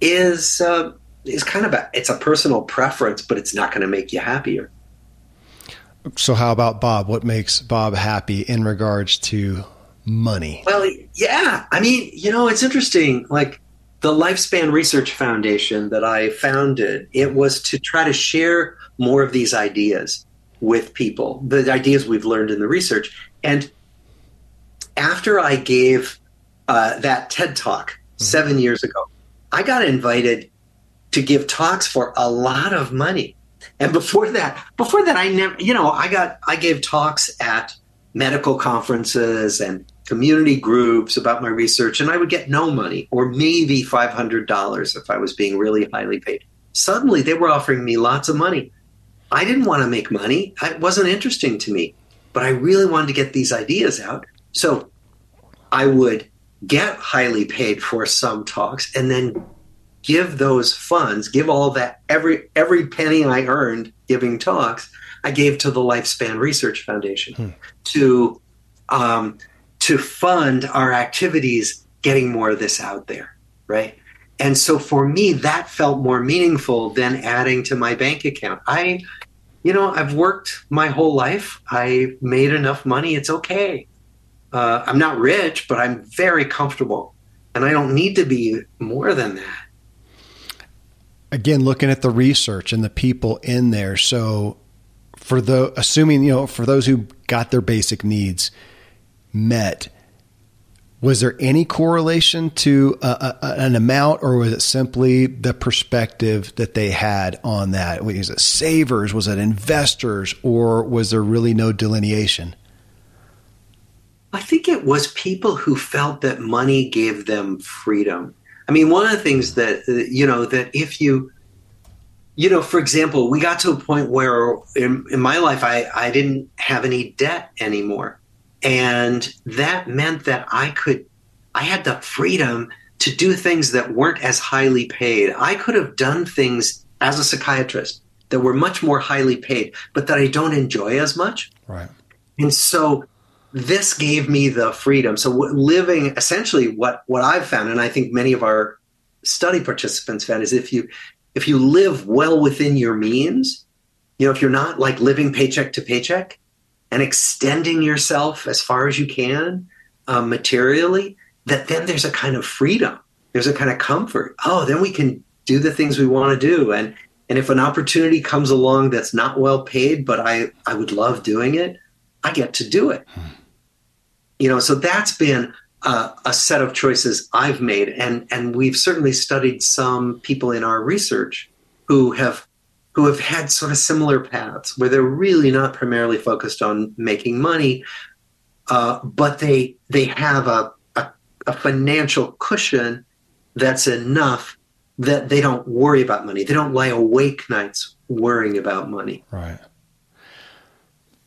is uh, is kind of a it's a personal preference, but it's not going to make you happier. So, how about Bob? What makes Bob happy in regards to money? Well, yeah, I mean, you know, it's interesting. Like the Lifespan Research Foundation that I founded, it was to try to share more of these ideas. with people, the ideas we've learned in the research. And after I gave uh, that TED talk mm-hmm. seven years ago, I got invited to give talks for a lot of money. And before that, before that, I never, you know, I got, I gave talks at medical conferences and community groups about my research, and I would get no money or maybe $500 if I was being really highly paid. Suddenly, they were offering me lots of money. I didn't want to make money, it wasn't interesting to me, but I really wanted to get these ideas out. So I would get highly paid for some talks and then give those funds, give all that every every penny I earned giving talks, I gave to the Lifespan Research Foundation hmm. to um, to fund our activities, getting more of this out there, right? And so for me, that felt more meaningful than adding to my bank account. I, you know, I've worked my whole life. I made enough money. It's okay. Uh, I'm not rich, but I'm very comfortable, and I don't need to be more than that again looking at the research and the people in there. So for the assuming you know for those who got their basic needs met was there any correlation to a, a, an amount or was it simply the perspective that they had on that? Was it savers? Was it investors? Or was there really no delineation? I think it was people who felt that money gave them freedom I mean, one of the things that, uh, you know, that if you, you know, for example, we got to a point where in, in my life, I, I didn't have any debt anymore. And that meant that I could, I had the freedom to do things that weren't as highly paid. I could have done things as a psychiatrist that were much more highly paid, but that I don't enjoy as much. Right. And so this gave me the freedom. So living essentially what what I've found, and I think many of our study participants found, is if you if you live well within your means, you know, if you're not like living paycheck to paycheck and extending yourself as far as you can um, materially, that then there's a kind of freedom. There's a kind of comfort. Oh, then we can do the things we want to do. And and if an opportunity comes along that's not well paid, but I I would love doing it, I get to do it. Hmm you know so that's been uh, a set of choices I've made, and and we've certainly studied some people in our research who have who have had sort of similar paths where they're really not primarily focused on making money, uh, but they they have a, a, a financial cushion that's enough that they don't worry about money. They don't lie awake nights worrying about money. Right.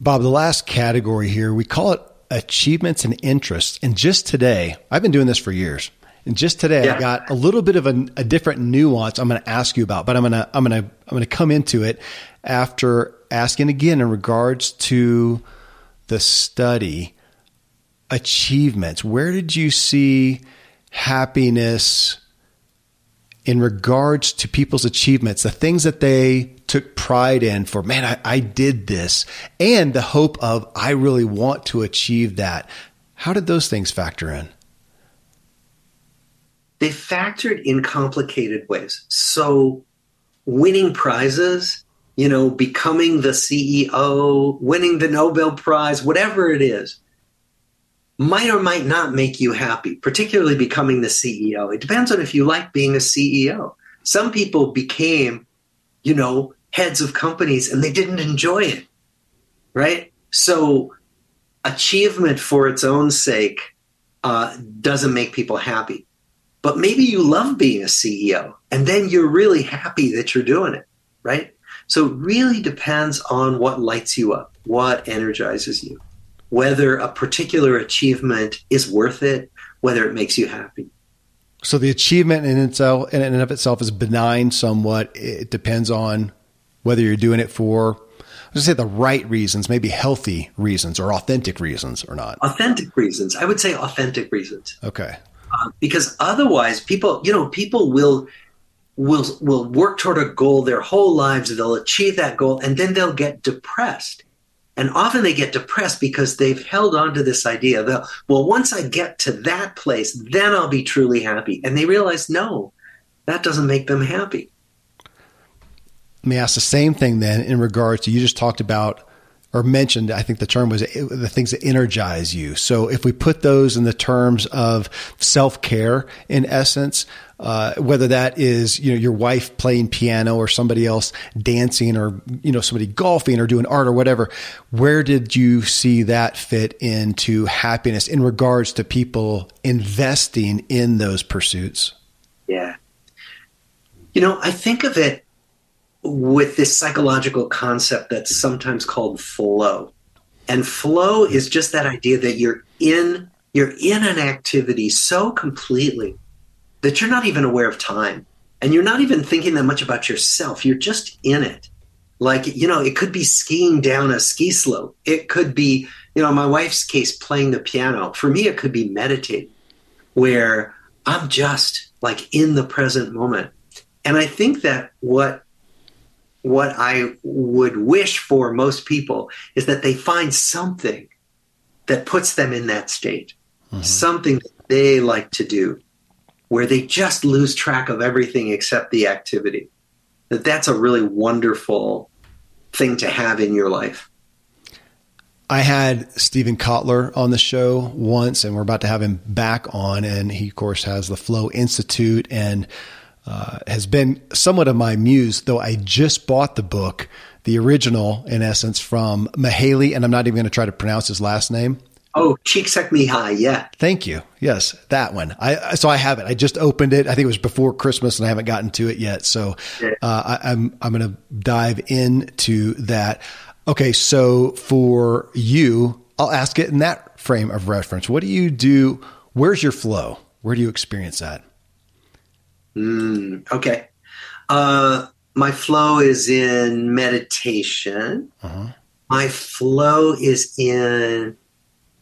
Bob, the last category here, we call it achievements and interests. And just today, I've been doing this for years. And just today, yeah. I got a little bit of a, a different nuance I'm going to ask you about, but I'm going to I'm going to I'm going to come into it after asking again in regards to the study achievements. Where did you see happiness in regards to people's achievements, the things that they took pride in for, man, I, I did this, and the hope of, I really want to achieve that. How did those things factor in? They factored in complicated ways. So, winning prizes, you know, becoming the CEO, winning the Nobel Prize, whatever it is, might or might not make you happy, particularly becoming the CEO. It depends on if you like being a CEO. Some people became, you know, heads of companies and they didn't enjoy it. Right? So achievement for its own sake uh, doesn't make people happy. But maybe you love being a CEO and then you're really happy that you're doing it. Right? So it really depends on what lights you up, what energizes you, whether a particular achievement is worth it, whether it makes you happy. So the achievement in itself, in and of itself, is benign somewhat. It depends on whether you're doing it for, I would say the right reasons, maybe healthy reasons or authentic reasons or not. Authentic reasons. I would say authentic reasons. Okay. Uh, because otherwise, people, you know, people will will will work toward a goal their whole lives. They'll achieve that goal, and then they'll get depressed. And often they get depressed because they've held on to this idea that, well, once I get to that place, then I'll be truly happy. And they realize, no, that doesn't make them happy let me ask the same thing then in regards to you just talked about or mentioned, I think the term was the things that energize you. So if we put those in the terms of self care, in essence, uh, whether that is you know your wife playing piano or somebody else dancing or you know somebody golfing or doing art or whatever, where did you see that fit into happiness in regards to people investing in those pursuits? Yeah, you know, I think of it with this psychological concept that's sometimes called flow. And flow is just that idea that you're in you're in an activity so completely that you're not even aware of time and you're not even thinking that much about yourself. You're just in it. Like, you know, it could be skiing down a ski slope. It could be, you know, my wife's case playing the piano. For me, it could be meditating where I'm just like in the present moment. And I think that what what I would wish for most people is that they find something that puts them in that state, mm-hmm. something that they like to do, where they just lose track of everything except the activity. That that's a really wonderful thing to have in your life. I had Steven Kotler on the show once, and we're about to have him back on. And he, of course, has the Flow Institute and uh, has been somewhat of my muse, though I just bought the book, the original, in essence, from Mihaly. and I'm not even going to try to pronounce his last name. Oh, Csikszentmihalyi, yeah. Thank you. Yes, that one. I so I have it. I just opened it. I think it was before Christmas, and I haven't gotten to it yet. So uh, I, I'm I'm going to dive into that. Okay, so for you, I'll ask it in that frame of reference. What do you do? Where's your flow? Where do you experience that? Mm, okay. Uh, my flow is in meditation. Uh-huh. My flow is in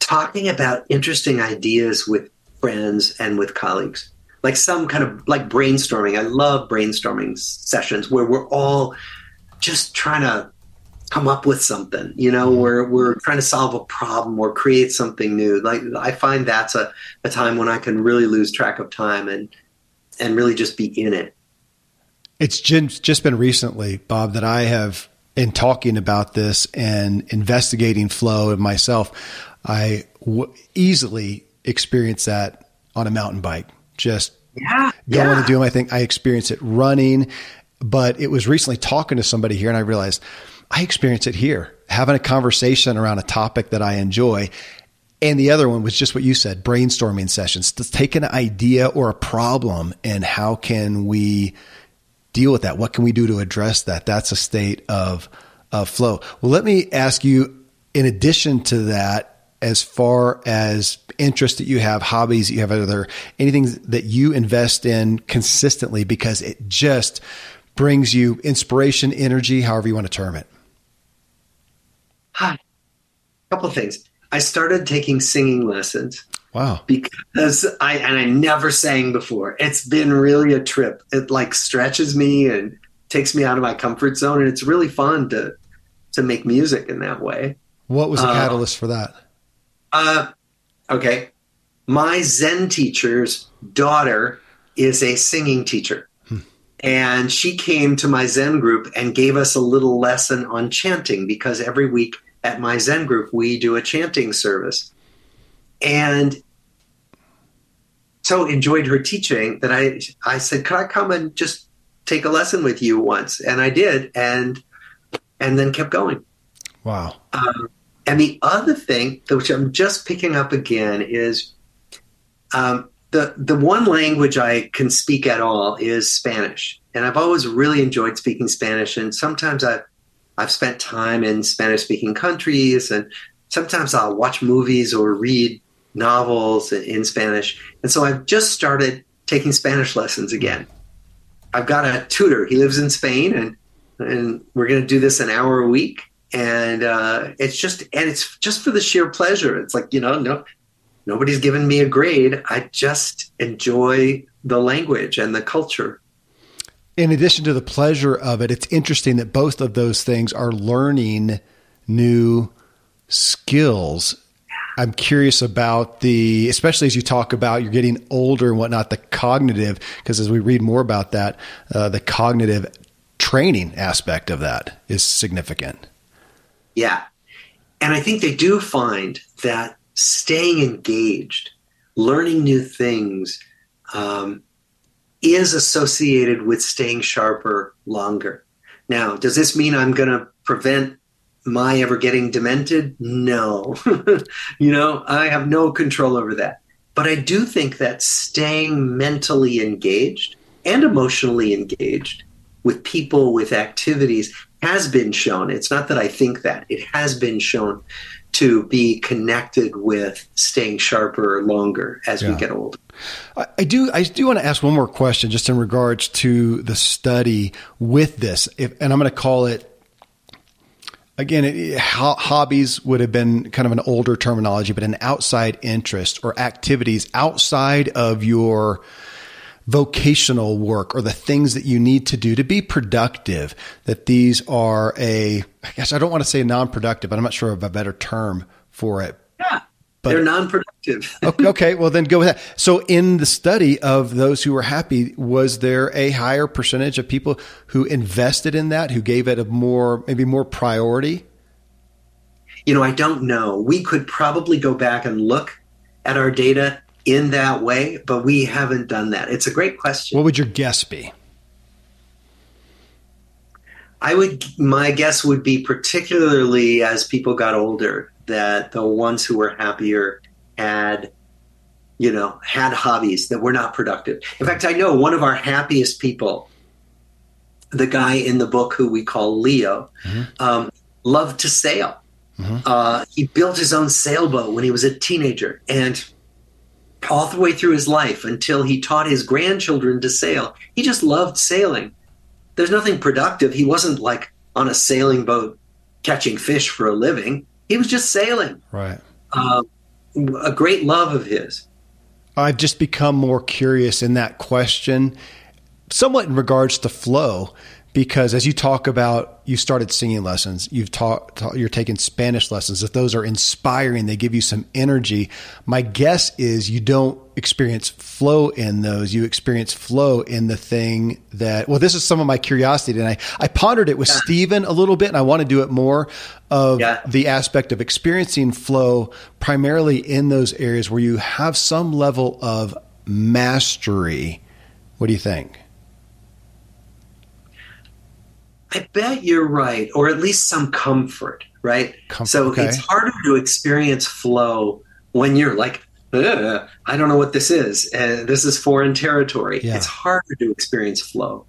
talking about interesting ideas with friends and with colleagues. Like some kind of like brainstorming. I love brainstorming sessions where we're all just trying to come up with something you know mm-hmm. where we're trying to solve a problem or create something new like i find that's a, a time when i can really lose track of time and and really just be in it. It's just been recently, Bob, that I have, in talking about this and investigating flow and myself, I w- easily experience that on a mountain bike. Just yeah, going yeah. and doing my thing. I experience it running, but it was recently talking to somebody here and I realized I experience it here, having a conversation around a topic that I enjoy. And the other one was just what you said, brainstorming sessions. To take an idea or a problem and how can we deal with that? What can we do to address that? That's a state of, of flow. Well, let me ask you, in addition to that, as far as interest that you have, hobbies that you have, other anything that you invest in consistently because it just brings you inspiration, energy, however you want to term it. Hi. A couple of things. I started taking singing lessons. Wow. Because I and I never sang before. It's been really a trip. It like stretches me and takes me out of my comfort zone and it's really fun to to make music in that way. What was the uh, catalyst for that? Uh okay. My Zen teacher's daughter is a singing teacher. Hmm. And she came to my Zen group and gave us a little lesson on chanting because every week at my Zen group, we do a chanting service. And so enjoyed her teaching that I, I said, could I come and just take a lesson with you once? And I did. And, and then kept going. Wow. Um, and the other thing, which I'm just picking up again, is um, the the one language I can speak at all is Spanish, and I've always really enjoyed speaking Spanish. And sometimes I I've spent time in Spanish speaking countries, and sometimes I'll watch movies or read novels in Spanish. And so I've just started taking Spanish lessons again. I've got a tutor. He lives in Spain, and and we're going to do this an hour a week. And uh, it's just and it's just for the sheer pleasure. It's like you know, no, nobody's given me a grade. I just enjoy the language and the culture in addition to the pleasure of it, it's interesting that both of those things are learning new skills. I'm curious about the, especially as you talk about you're getting older and whatnot, the cognitive, because as we read more about that, uh, the cognitive training aspect of that is significant. Yeah. and I think they do find that staying engaged, learning new things, um, is associated with staying sharper longer. Now, does this mean I'm going to prevent my ever getting demented? No. [laughs] you know, I have no control over that. But I do think that staying mentally engaged and emotionally engaged with people, with activities, has been shown. It's not that I think that, it has been shown to be connected with staying sharper longer as yeah. we get older. I do. I do want to ask one more question, just in regards to the study with this, if, and I'm going to call it again. It, ho- hobbies would have been kind of an older terminology, but an outside interest or activities outside of your vocational work or the things that you need to do to be productive, that these are a, I guess I don't want to say non productive, but I'm not sure of a better term for it. Yeah. But, they're non-productive. [laughs] okay, well then go with that. So, in the study of those who were happy, was there a higher percentage of people who invested in that, who gave it a more, maybe more priority? You know, I don't know. We could probably go back and look at our data in that way, but we haven't done that. It's a great question. What would your guess be? I would, my guess would be particularly as people got older, that the ones who were happier had, you know, had hobbies that were not productive. In fact, I know one of our happiest people, the guy in the book who we call Leo, mm-hmm. um, loved to sail. Mm-hmm. Uh, he built his own sailboat when he was a teenager, and all the way through his life until he taught his grandchildren to sail. He just loved sailing. There's nothing productive. He wasn't like on a sailing boat catching fish for a living. He was just sailing. Right. Uh, a great love of his. I've just become more curious in that question, somewhat in regards to flow because as you talk about you started singing lessons you've taught, you're taking spanish lessons if those are inspiring they give you some energy my guess is you don't experience flow in those you experience flow in the thing that well this is some of my curiosity and i, I pondered it with yeah. steven a little bit and i want to do it more of yeah. the aspect of experiencing flow primarily in those areas where you have some level of mastery what do you think I bet you're right, or at least some comfort, right? Comfort, so okay. it's harder to experience flow when you're like, I don't know what this is, and this is foreign territory. Yeah. It's harder to experience flow,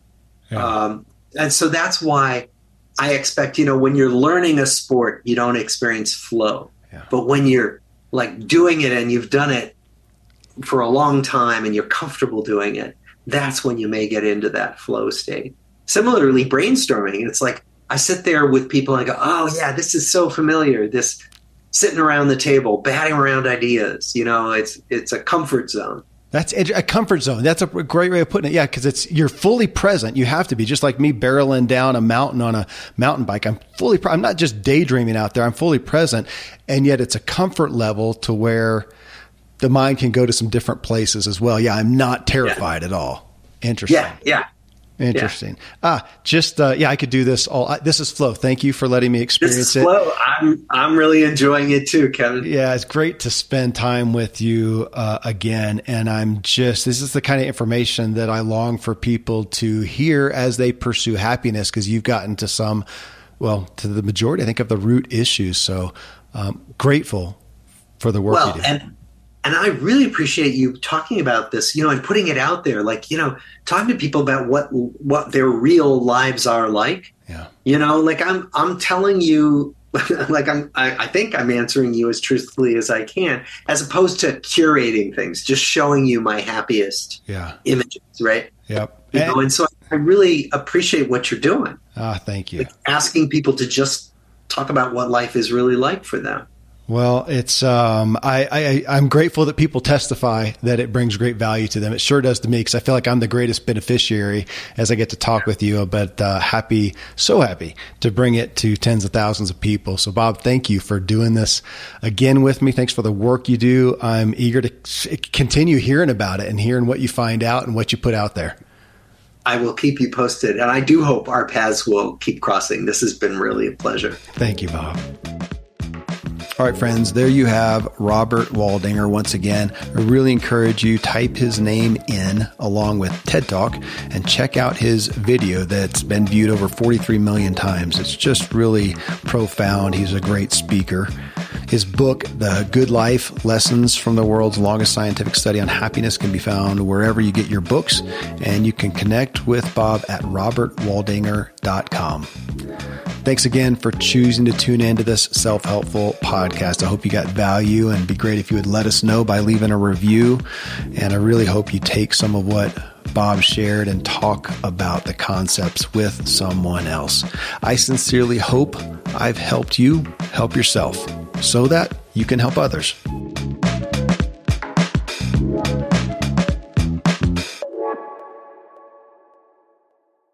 yeah. um, and so that's why I expect you know when you're learning a sport, you don't experience flow, yeah. but when you're like doing it and you've done it for a long time and you're comfortable doing it, that's when you may get into that flow state. Similarly, brainstorming, it's like I sit there with people and I go, oh, yeah, this is so familiar. This sitting around the table, batting around ideas, you know, it's, it's a comfort zone. That's a comfort zone. That's a great way of putting it. Yeah, because it's you're fully present. You have to be just like me barreling down a mountain on a mountain bike. I'm fully. I'm not just daydreaming out there. I'm fully present, and yet it's a comfort level to where the mind can go to some different places as well. Yeah, I'm not terrified yeah. at all. Interesting. Yeah, yeah. Interesting. Yeah. Ah, just uh, yeah, I could do this all. I, this is flow. Thank you for letting me experience this is it. Flow. I'm I'm really enjoying it too, Kevin. Yeah, it's great to spend time with you uh, again, and I'm just this is the kind of information that I long for people to hear as they pursue happiness because you've gotten to some, well, to the majority, I think, of the root issues. So um, grateful for the work well, you do. And- and I really appreciate you talking about this, you know, and putting it out there, like you know, talking to people about what what their real lives are like. Yeah. You know, like I'm I'm telling you, [laughs] like I'm I, I think I'm answering you as truthfully as I can, as opposed to curating things, just showing you my happiest yeah. images, right? Yep. You and, know, and so I really appreciate what you're doing. Ah, thank you. Like asking people to just talk about what life is really like for them. Well, it's um, I, I am grateful that people testify that it brings great value to them. It sure does to me because I feel like I'm the greatest beneficiary as I get to talk with you. But uh, happy, so happy to bring it to tens of thousands of people. So, Bob, thank you for doing this again with me. Thanks for the work you do. I'm eager to continue hearing about it and hearing what you find out and what you put out there. I will keep you posted, and I do hope our paths will keep crossing. This has been really a pleasure. Thank you, Bob. All right, friends, there you have Robert Waldinger once again. I really encourage you type his name in along with TED Talk and check out his video that's been viewed over 43 million times. It's just really profound. He's a great speaker. His book, The Good Life Lessons from the World's Longest Scientific Study on Happiness, can be found wherever you get your books, and you can connect with Bob at robertwaldinger.com. Thanks again for choosing to tune into this self helpful podcast. I hope you got value and be great if you would let us know by leaving a review. And I really hope you take some of what Bob shared and talk about the concepts with someone else. I sincerely hope I've helped you help yourself so that you can help others.